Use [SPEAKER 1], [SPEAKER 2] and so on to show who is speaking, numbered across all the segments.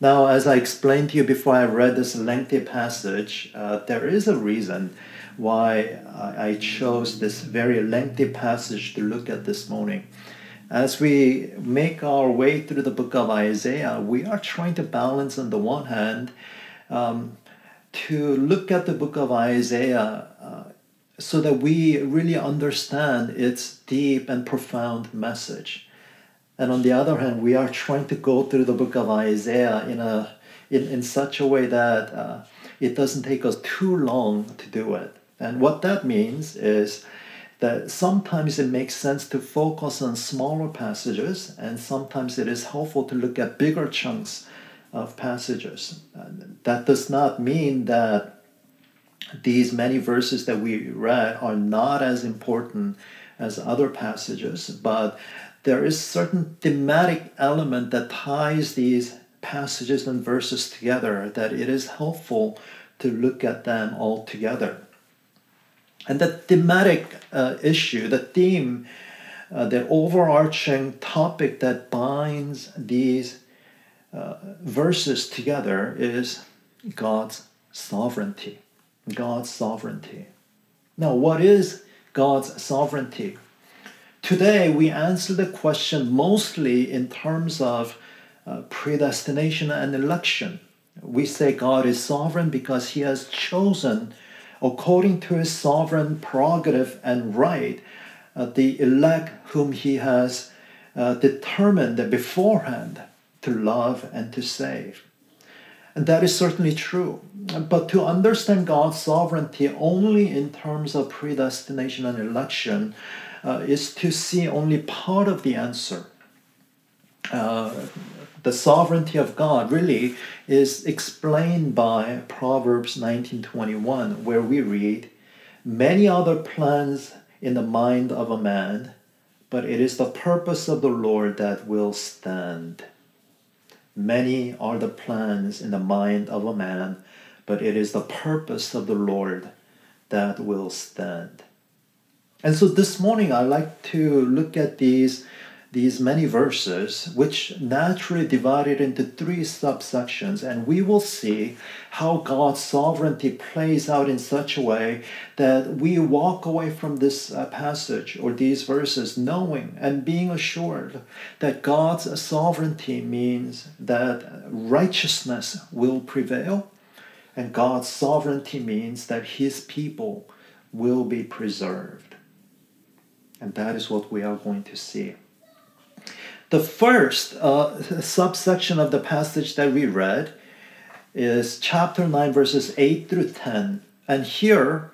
[SPEAKER 1] Now, as I explained to you before I read this lengthy passage, uh, there is a reason why I chose this very lengthy passage to look at this morning. As we make our way through the book of Isaiah, we are trying to balance, on the one hand, um, to look at the book of Isaiah uh, so that we really understand its deep and profound message. And on the other hand, we are trying to go through the book of Isaiah in a in, in such a way that uh, it doesn't take us too long to do it. And what that means is that sometimes it makes sense to focus on smaller passages, and sometimes it is helpful to look at bigger chunks of passages. That does not mean that these many verses that we read are not as important as other passages, but there is certain thematic element that ties these passages and verses together that it is helpful to look at them all together. And the thematic uh, issue, the theme, uh, the overarching topic that binds these uh, verses together is God's sovereignty. God's sovereignty. Now, what is God's sovereignty? Today, we answer the question mostly in terms of uh, predestination and election. We say God is sovereign because he has chosen, according to his sovereign prerogative and right, uh, the elect whom he has uh, determined beforehand to love and to save. And that is certainly true. But to understand God's sovereignty only in terms of predestination and election uh, is to see only part of the answer. Uh, the sovereignty of God really is explained by Proverbs 19:21 where we read many other plans in the mind of a man but it is the purpose of the Lord that will stand many are the plans in the mind of a man but it is the purpose of the Lord that will stand and so this morning I'd like to look at these, these many verses, which naturally divided into three subsections, and we will see how God's sovereignty plays out in such a way that we walk away from this uh, passage or these verses knowing and being assured that God's sovereignty means that righteousness will prevail, and God's sovereignty means that his people will be preserved. And that is what we are going to see. The first uh, subsection of the passage that we read is chapter 9, verses 8 through 10. And here,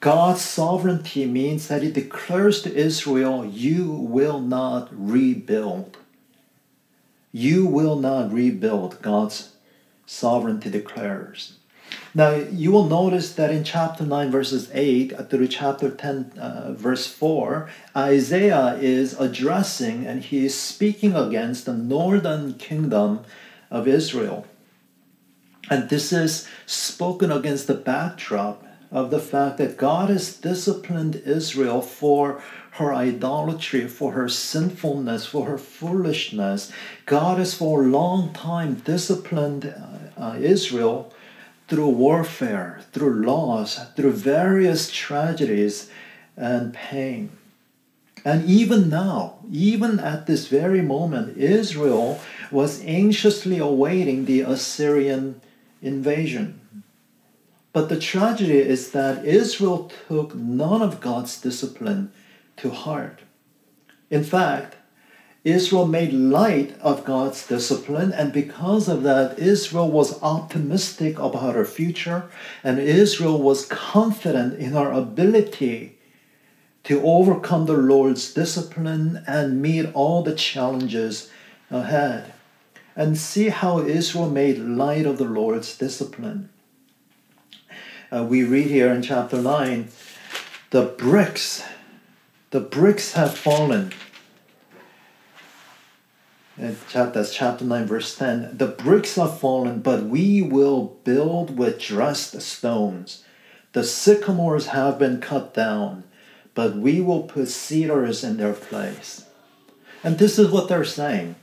[SPEAKER 1] God's sovereignty means that He declares to Israel, You will not rebuild. You will not rebuild, God's sovereignty declares. Now, you will notice that in chapter 9, verses 8 through chapter 10, uh, verse 4, Isaiah is addressing and he is speaking against the northern kingdom of Israel. And this is spoken against the backdrop of the fact that God has disciplined Israel for her idolatry, for her sinfulness, for her foolishness. God has for a long time disciplined uh, uh, Israel through warfare, through loss, through various tragedies and pain. And even now, even at this very moment, Israel was anxiously awaiting the Assyrian invasion. But the tragedy is that Israel took none of God's discipline to heart. In fact, Israel made light of God's discipline, and because of that, Israel was optimistic about her future, and Israel was confident in her ability to overcome the Lord's discipline and meet all the challenges ahead. And see how Israel made light of the Lord's discipline. Uh, we read here in chapter 9 the bricks, the bricks have fallen that's chapter 9, verse 10. The bricks are fallen, but we will build with dressed stones. The sycamores have been cut down, but we will put cedars in their place. And this is what they're saying.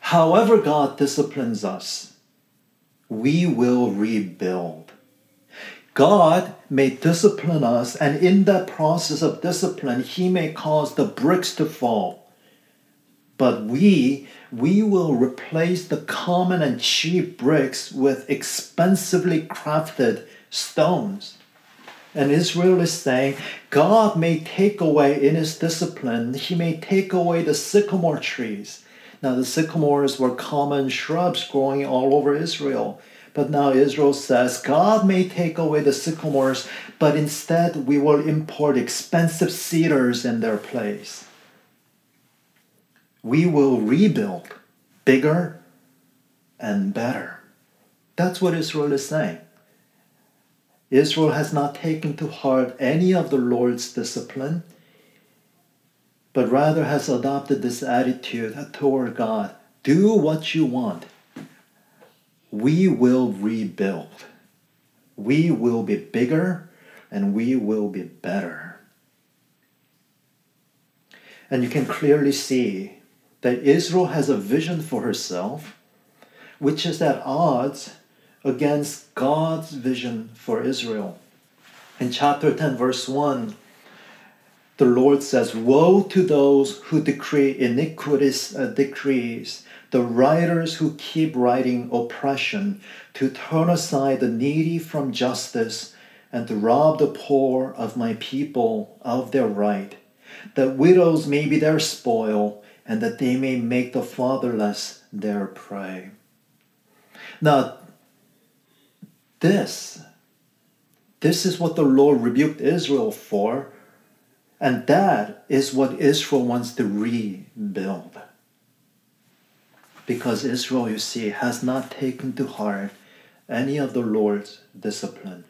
[SPEAKER 1] however God disciplines us, we will rebuild. God may discipline us, and in that process of discipline, He may cause the bricks to fall. But we, we will replace the common and cheap bricks with expensively crafted stones. And Israel is saying, God may take away in His discipline, He may take away the sycamore trees. Now, the sycamores were common shrubs growing all over Israel. But now Israel says, God may take away the sycamores, but instead we will import expensive cedars in their place. We will rebuild bigger and better. That's what Israel is saying. Israel has not taken to heart any of the Lord's discipline, but rather has adopted this attitude toward God do what you want we will rebuild. We will be bigger and we will be better. And you can clearly see that Israel has a vision for herself, which is at odds against God's vision for Israel. In chapter 10, verse 1, the Lord says, Woe to those who decree iniquitous uh, decrees the writers who keep writing oppression, to turn aside the needy from justice, and to rob the poor of my people of their right, that widows may be their spoil, and that they may make the fatherless their prey. Now, this, this is what the Lord rebuked Israel for, and that is what Israel wants to rebuild because Israel, you see, has not taken to heart any of the Lord's discipline.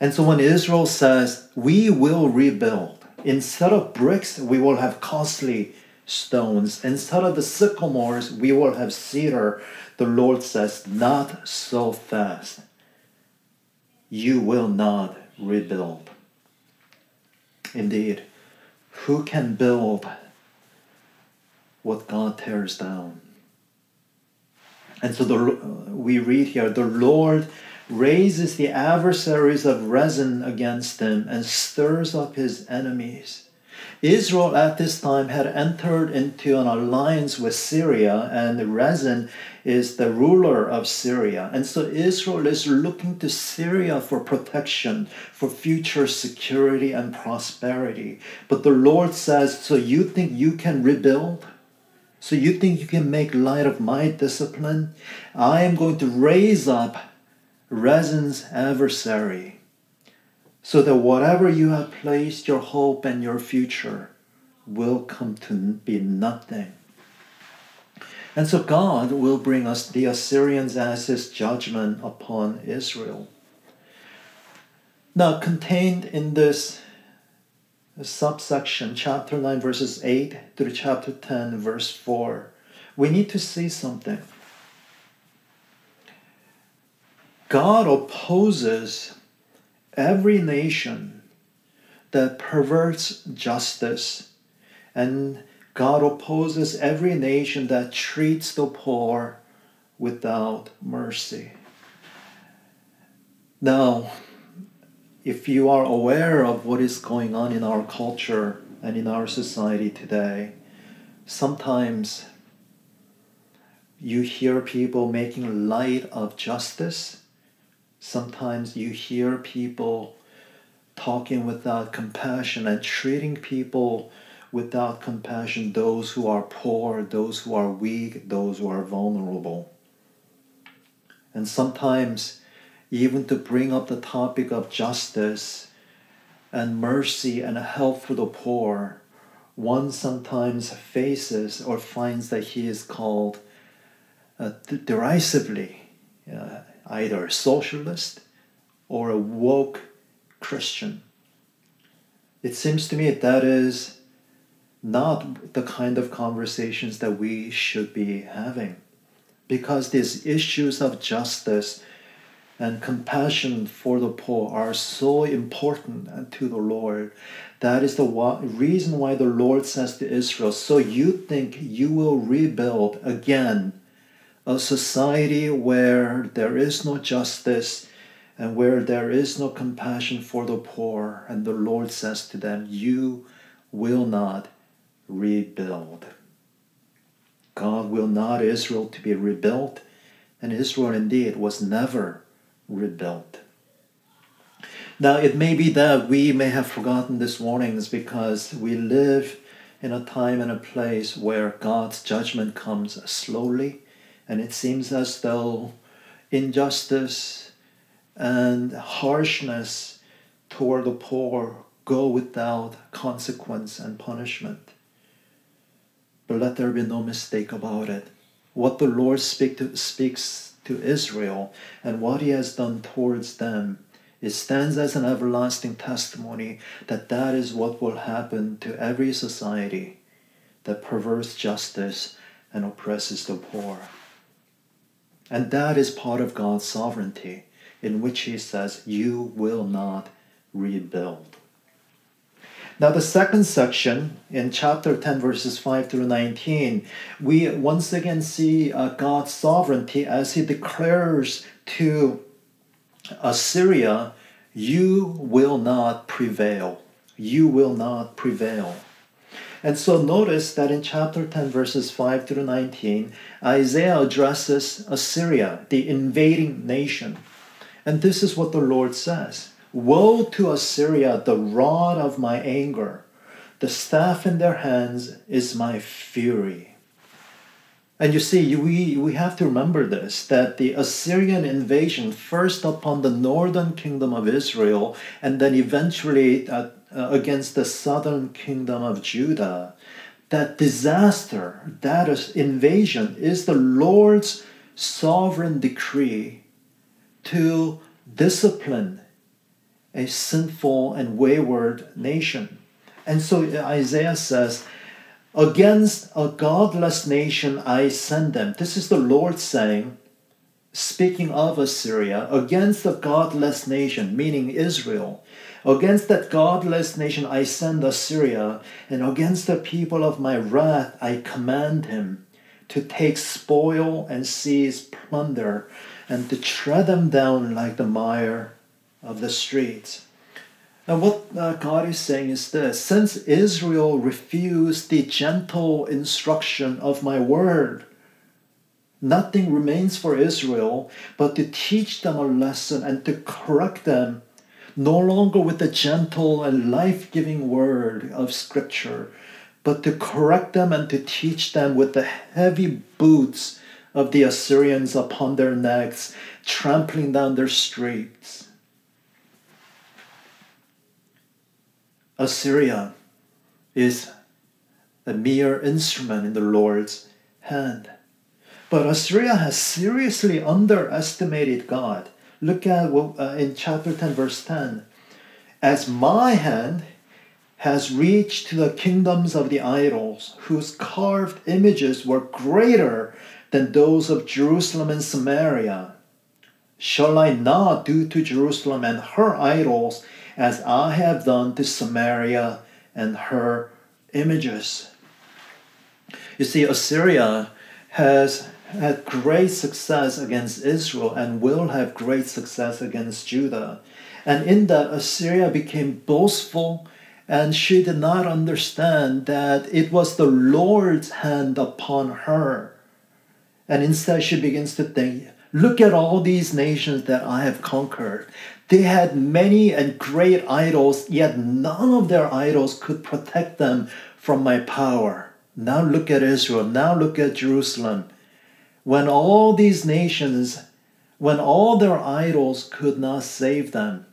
[SPEAKER 1] And so when Israel says, We will rebuild, instead of bricks, we will have costly stones. Instead of the sycamores, we will have cedar. The Lord says, Not so fast. You will not rebuild. Indeed, who can build what God tears down. And so the, we read here the Lord raises the adversaries of Rezin against him and stirs up his enemies. Israel at this time had entered into an alliance with Syria, and Rezin is the ruler of Syria. And so Israel is looking to Syria for protection, for future security and prosperity. But the Lord says, So you think you can rebuild? So you think you can make light of my discipline? I am going to raise up Rezin's adversary so that whatever you have placed your hope and your future will come to be nothing. And so God will bring us the Assyrians as his judgment upon Israel. Now, contained in this subsection, chapter 9, verses 8 through chapter 10, verse 4, we need to see something. God opposes every nation that perverts justice, and God opposes every nation that treats the poor without mercy. Now, if you are aware of what is going on in our culture and in our society today, sometimes you hear people making light of justice. Sometimes you hear people talking without compassion and treating people without compassion, those who are poor, those who are weak, those who are vulnerable. And sometimes even to bring up the topic of justice and mercy and help for the poor, one sometimes faces or finds that he is called uh, derisively uh, either a socialist or a woke Christian. It seems to me that is not the kind of conversations that we should be having because these issues of justice and compassion for the poor are so important to the Lord. That is the reason why the Lord says to Israel, So you think you will rebuild again a society where there is no justice and where there is no compassion for the poor. And the Lord says to them, You will not rebuild. God will not Israel to be rebuilt, and Israel indeed was never rebuilt. Now, it may be that we may have forgotten these warnings because we live in a time and a place where God's judgment comes slowly, and it seems as though injustice and harshness toward the poor go without consequence and punishment. But let there be no mistake about it. What the Lord speak to, speaks to Israel and what he has done towards them, it stands as an everlasting testimony that that is what will happen to every society that perverts justice and oppresses the poor. And that is part of God's sovereignty, in which he says, You will not rebuild. Now, the second section in chapter 10, verses 5 through 19, we once again see uh, God's sovereignty as he declares to Assyria, You will not prevail. You will not prevail. And so notice that in chapter 10, verses 5 through 19, Isaiah addresses Assyria, the invading nation. And this is what the Lord says Woe to Assyria, the rod of my anger. The staff in their hands is my fury. And you see, we, we have to remember this that the Assyrian invasion, first upon the northern kingdom of Israel, and then eventually uh, uh, against the southern kingdom of Judah, that disaster, that invasion, is the Lord's sovereign decree to discipline a sinful and wayward nation. And so Isaiah says, Against a godless nation I send them. This is the Lord saying, speaking of Assyria, against a godless nation, meaning Israel. Against that godless nation I send Assyria, and against the people of my wrath I command him to take spoil and seize plunder, and to tread them down like the mire of the streets. And what uh, God is saying is this since Israel refused the gentle instruction of my word, nothing remains for Israel but to teach them a lesson and to correct them, no longer with the gentle and life giving word of Scripture, but to correct them and to teach them with the heavy boots of the Assyrians upon their necks, trampling down their streets. Assyria is a mere instrument in the Lord's hand. But Assyria has seriously underestimated God. Look at uh, in chapter 10, verse 10. As my hand has reached to the kingdoms of the idols, whose carved images were greater than those of Jerusalem and Samaria, shall I not do to Jerusalem and her idols as I have done to Samaria and her images. You see, Assyria has had great success against Israel and will have great success against Judah. And in that, Assyria became boastful and she did not understand that it was the Lord's hand upon her. And instead, she begins to think, Look at all these nations that I have conquered. They had many and great idols, yet none of their idols could protect them from my power. Now look at Israel. Now look at Jerusalem. When all these nations, when all their idols could not save them,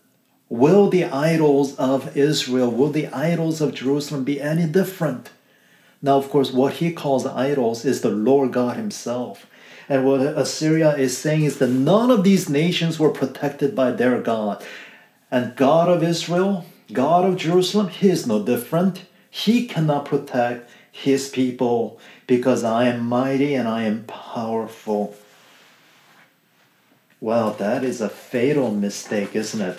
[SPEAKER 1] will the idols of Israel, will the idols of Jerusalem be any different? Now, of course, what he calls idols is the Lord God Himself. And what Assyria is saying is that none of these nations were protected by their God. And God of Israel, God of Jerusalem, He is no different. He cannot protect His people because I am mighty and I am powerful. Well, that is a fatal mistake, isn't it?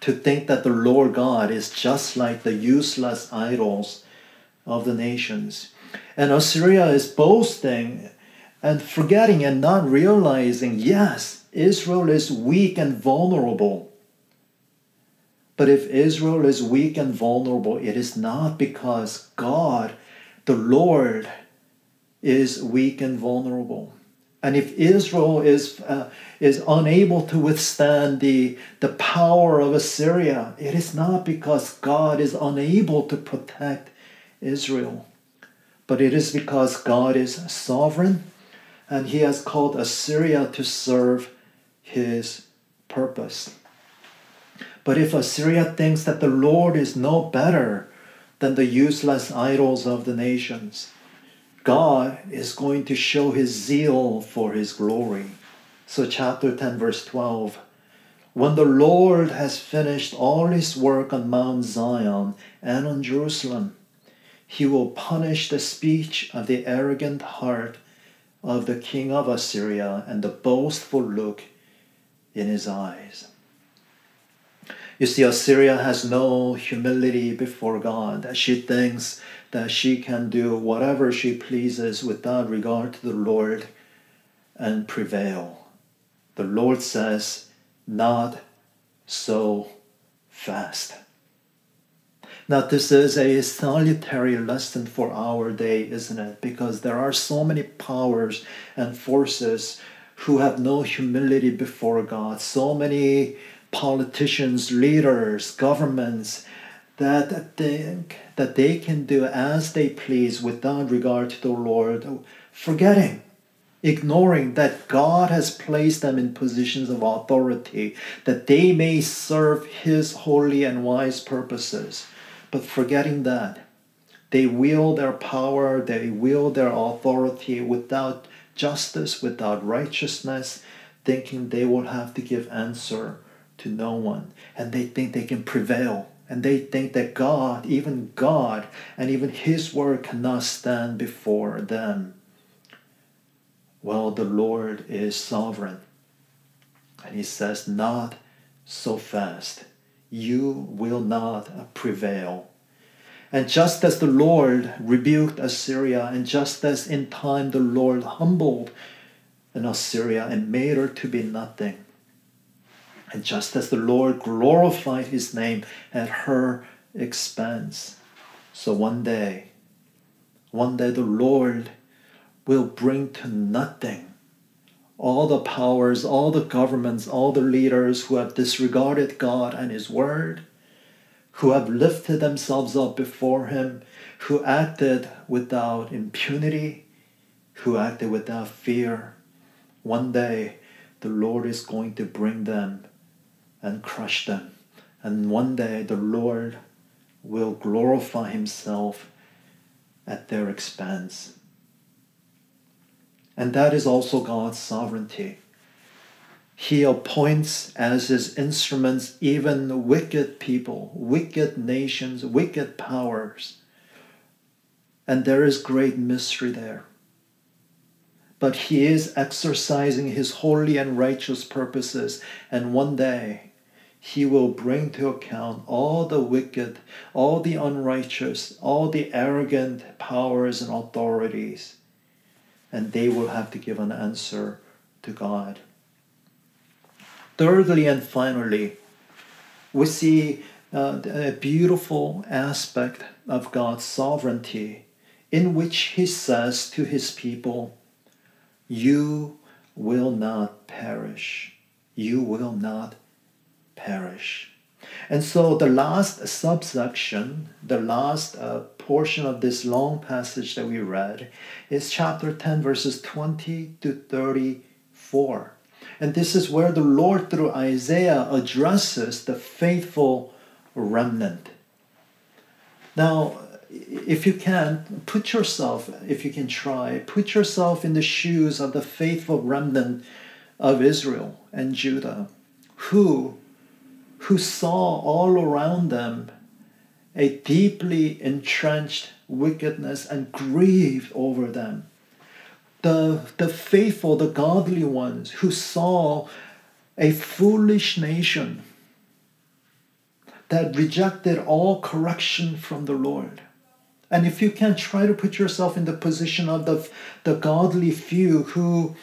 [SPEAKER 1] To think that the Lord God is just like the useless idols of the nations. And Assyria is boasting and forgetting and not realizing yes, Israel is weak and vulnerable. But if Israel is weak and vulnerable, it is not because God, the Lord, is weak and vulnerable. And if Israel is, uh, is unable to withstand the, the power of Assyria, it is not because God is unable to protect Israel, but it is because God is sovereign and he has called Assyria to serve his purpose. But if Assyria thinks that the Lord is no better than the useless idols of the nations, God is going to show his zeal for his glory. So, chapter 10, verse 12 When the Lord has finished all his work on Mount Zion and on Jerusalem, he will punish the speech of the arrogant heart of the king of Assyria and the boastful look in his eyes. You see, Assyria has no humility before God. She thinks that she can do whatever she pleases without regard to the Lord and prevail. The Lord says, Not so fast. Now, this is a salutary lesson for our day, isn't it? Because there are so many powers and forces who have no humility before God, so many politicians, leaders, governments that think that they can do as they please without regard to the Lord, forgetting, ignoring that God has placed them in positions of authority, that they may serve His holy and wise purposes. But forgetting that, they wield their power, they wield their authority without justice, without righteousness, thinking they will have to give answer to no one. And they think they can prevail. And they think that God, even God, and even His word cannot stand before them. Well, the Lord is sovereign. And He says, Not so fast. You will not prevail. And just as the Lord rebuked Assyria, and just as in time the Lord humbled Assyria and made her to be nothing, and just as the Lord glorified his name at her expense. So one day, one day the Lord will bring to nothing all the powers, all the governments, all the leaders who have disregarded God and his word, who have lifted themselves up before him, who acted without impunity, who acted without fear. One day, the Lord is going to bring them and crush them. And one day the Lord will glorify himself at their expense. And that is also God's sovereignty. He appoints as his instruments even wicked people, wicked nations, wicked powers. And there is great mystery there. But he is exercising his holy and righteous purposes, and one day he will bring to account all the wicked, all the unrighteous, all the arrogant powers and authorities, and they will have to give an answer to God. Thirdly and finally, we see uh, a beautiful aspect of God's sovereignty in which He says to His people, You will not perish. You will not perish. And so the last subsection, the last uh, portion of this long passage that we read, is chapter 10, verses 20 to 34. And this is where the Lord, through Isaiah, addresses the faithful remnant. Now, if you can, put yourself, if you can try, put yourself in the shoes of the faithful remnant of Israel and Judah, who who saw all around them a deeply entrenched wickedness and grieved over them. the, the faithful, the godly ones who saw a foolish nation that rejected all correction from the Lord. And if you can try to put yourself in the position of the, the godly few who,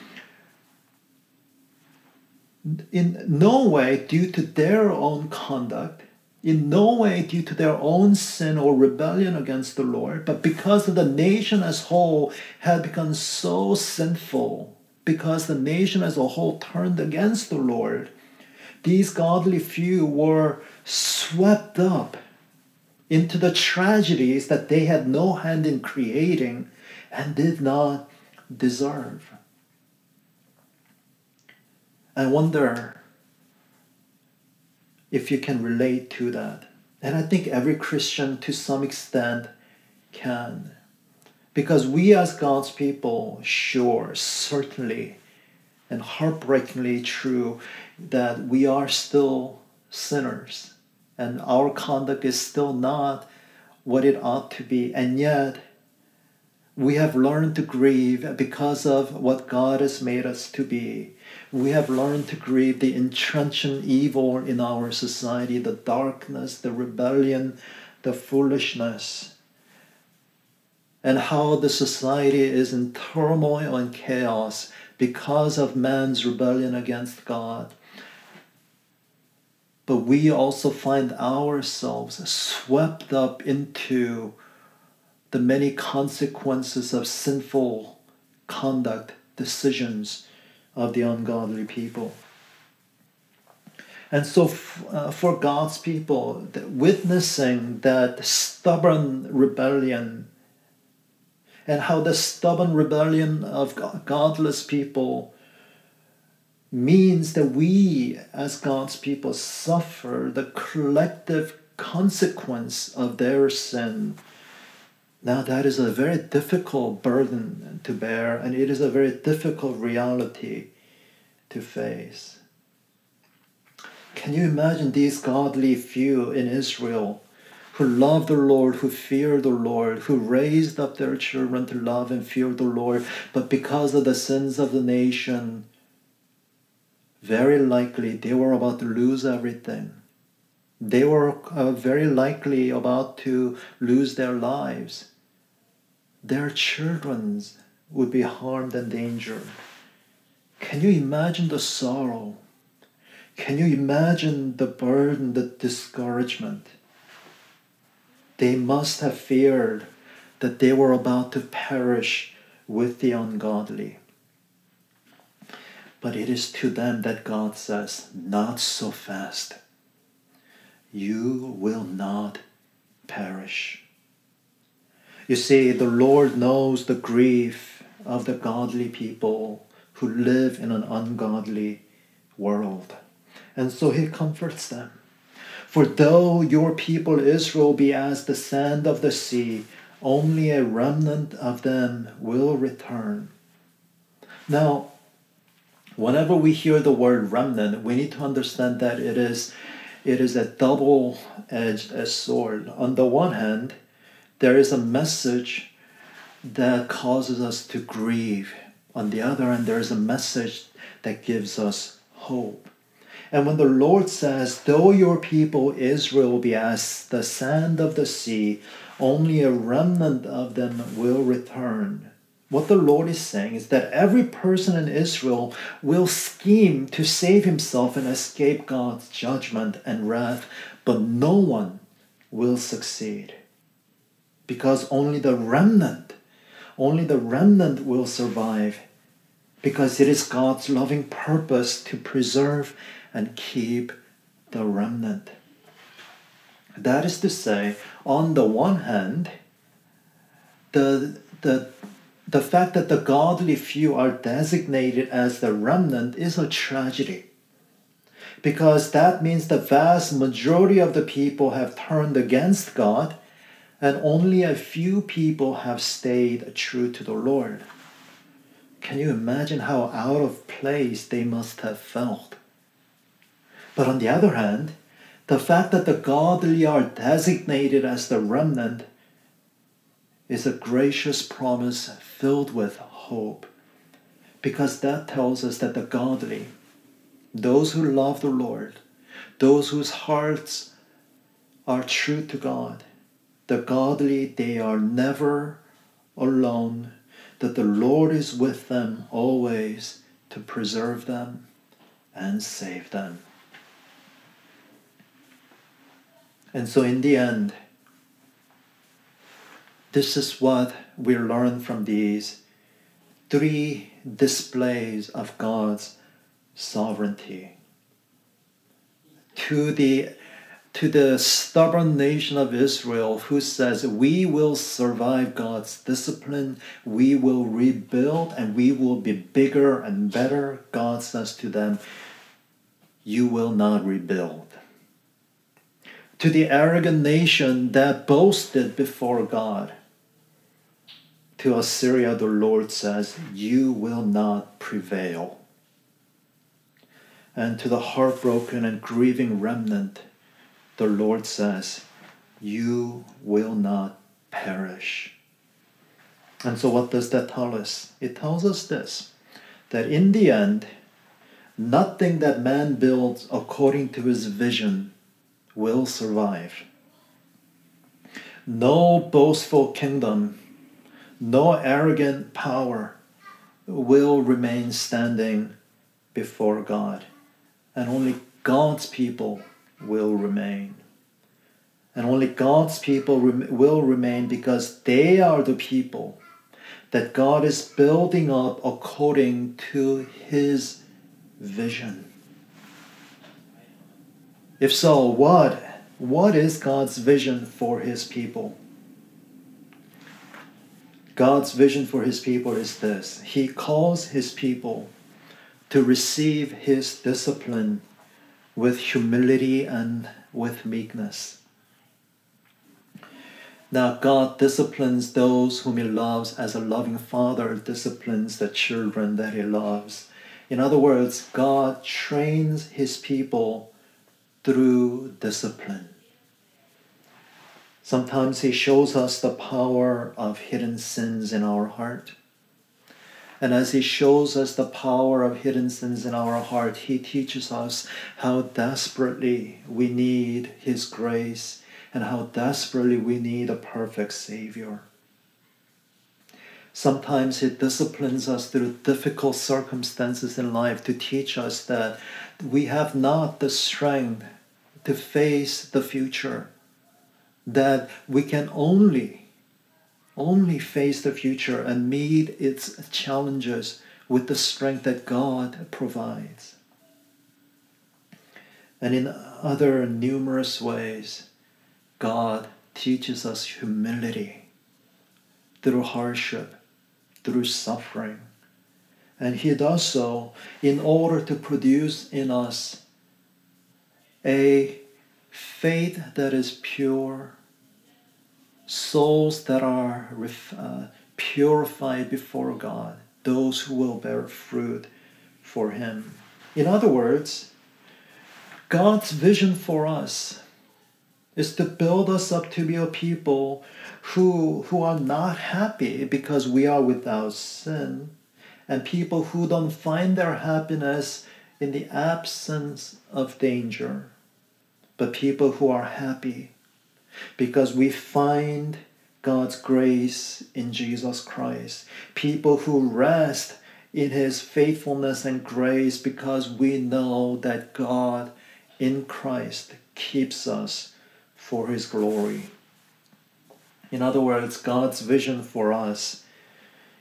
[SPEAKER 1] in no way, due to their own conduct, in no way due to their own sin or rebellion against the Lord, but because the nation as whole had become so sinful, because the nation as a whole turned against the Lord, these godly few were swept up into the tragedies that they had no hand in creating and did not deserve. I wonder if you can relate to that. And I think every Christian to some extent can. Because we, as God's people, sure, certainly, and heartbreakingly true that we are still sinners and our conduct is still not what it ought to be. And yet, we have learned to grieve because of what God has made us to be. We have learned to grieve the entrenching evil in our society, the darkness, the rebellion, the foolishness, and how the society is in turmoil and chaos because of man's rebellion against God. But we also find ourselves swept up into the many consequences of sinful conduct, decisions of the ungodly people. And so, uh, for God's people, witnessing that stubborn rebellion and how the stubborn rebellion of godless people means that we, as God's people, suffer the collective consequence of their sin now, that is a very difficult burden to bear, and it is a very difficult reality to face. Can you imagine these godly few in Israel who loved the Lord, who feared the Lord, who raised up their children to love and fear the Lord, but because of the sins of the nation, very likely they were about to lose everything. They were uh, very likely about to lose their lives their children would be harmed and endangered. Can you imagine the sorrow? Can you imagine the burden, the discouragement? They must have feared that they were about to perish with the ungodly. But it is to them that God says, Not so fast. You will not perish. You see, the Lord knows the grief of the godly people who live in an ungodly world. And so he comforts them. For though your people Israel be as the sand of the sea, only a remnant of them will return. Now, whenever we hear the word remnant, we need to understand that it is, it is a double edged sword. On the one hand, there is a message that causes us to grieve. On the other hand, there is a message that gives us hope. And when the Lord says, Though your people Israel be as the sand of the sea, only a remnant of them will return. What the Lord is saying is that every person in Israel will scheme to save himself and escape God's judgment and wrath, but no one will succeed because only the remnant, only the remnant will survive because it is God's loving purpose to preserve and keep the remnant. That is to say, on the one hand, the, the, the fact that the godly few are designated as the remnant is a tragedy. Because that means the vast majority of the people have turned against God and only a few people have stayed true to the Lord. Can you imagine how out of place they must have felt? But on the other hand, the fact that the godly are designated as the remnant is a gracious promise filled with hope. because that tells us that the godly, those who love the Lord, those whose hearts are true to God, the godly, they are never alone, that the Lord is with them always to preserve them and save them. And so, in the end, this is what we learn from these three displays of God's sovereignty. To the, to the stubborn nation of Israel who says, We will survive God's discipline, we will rebuild, and we will be bigger and better, God says to them, You will not rebuild to the arrogant nation that boasted before God. To Assyria, the Lord says, You will not prevail. And to the heartbroken and grieving remnant, the Lord says, You will not perish. And so, what does that tell us? It tells us this that in the end, nothing that man builds according to his vision will survive. No boastful kingdom, no arrogant power will remain standing before God, and only God's people will remain. And only God's people rem- will remain because they are the people that God is building up according to His vision. If so, what, what is God's vision for his people? God's vision for his people is this He calls his people to receive his discipline with humility and with meekness. Now, God disciplines those whom He loves as a loving father disciplines the children that He loves. In other words, God trains His people through discipline. Sometimes He shows us the power of hidden sins in our heart. And as He shows us the power of hidden sins in our heart, He teaches us how desperately we need His grace and how desperately we need a perfect Savior. Sometimes He disciplines us through difficult circumstances in life to teach us that we have not the strength to face the future, that we can only, only face the future and meet its challenges with the strength that God provides. And in other numerous ways, God teaches us humility through hardship, through suffering. And He does so in order to produce in us a faith that is pure, souls that are uh, purified before God, those who will bear fruit for Him. In other words, God's vision for us is to build us up to be a people who, who are not happy because we are without sin, and people who don't find their happiness in the absence of danger, but people who are happy because we find God's grace in Jesus Christ. People who rest in his faithfulness and grace because we know that God in Christ keeps us for his glory. In other words, God's vision for us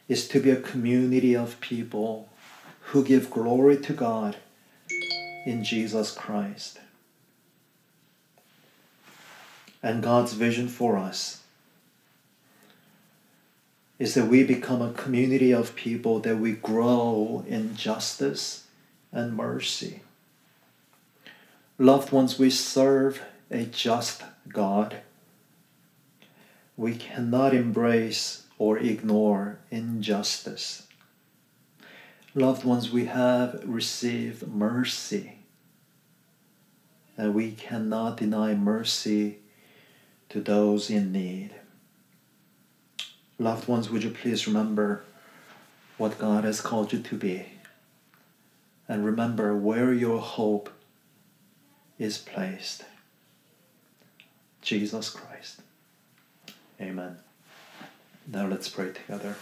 [SPEAKER 1] is to be a community of people who give glory to God in Jesus Christ. And God's vision for us is that we become a community of people that we grow in justice and mercy. Loved ones, we serve a just God. We cannot embrace or ignore injustice. Loved ones, we have received mercy, and we cannot deny mercy to those in need. Loved ones, would you please remember what God has called you to be. And remember where your hope is placed. Jesus Christ. Amen. Now let's pray together.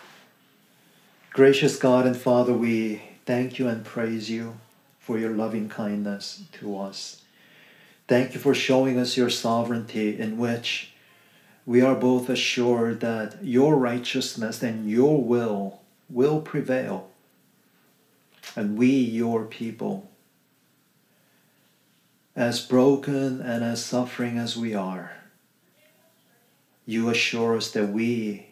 [SPEAKER 1] Gracious God and Father, we thank you and praise you for your loving kindness to us. Thank you for showing us your sovereignty, in which we are both assured that your righteousness and your will will prevail. And we, your people, as broken and as suffering as we are, you assure us that we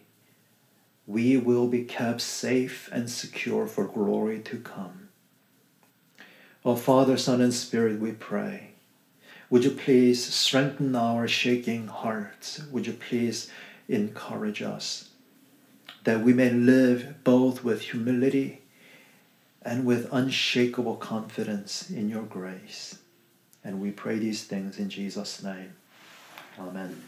[SPEAKER 1] we will be kept safe and secure for glory to come. O Father, Son, and Spirit, we pray. Would you please strengthen our shaking hearts? Would you please encourage us that we may live both with humility and with unshakable confidence in your grace? And we pray these things in Jesus' name. Amen.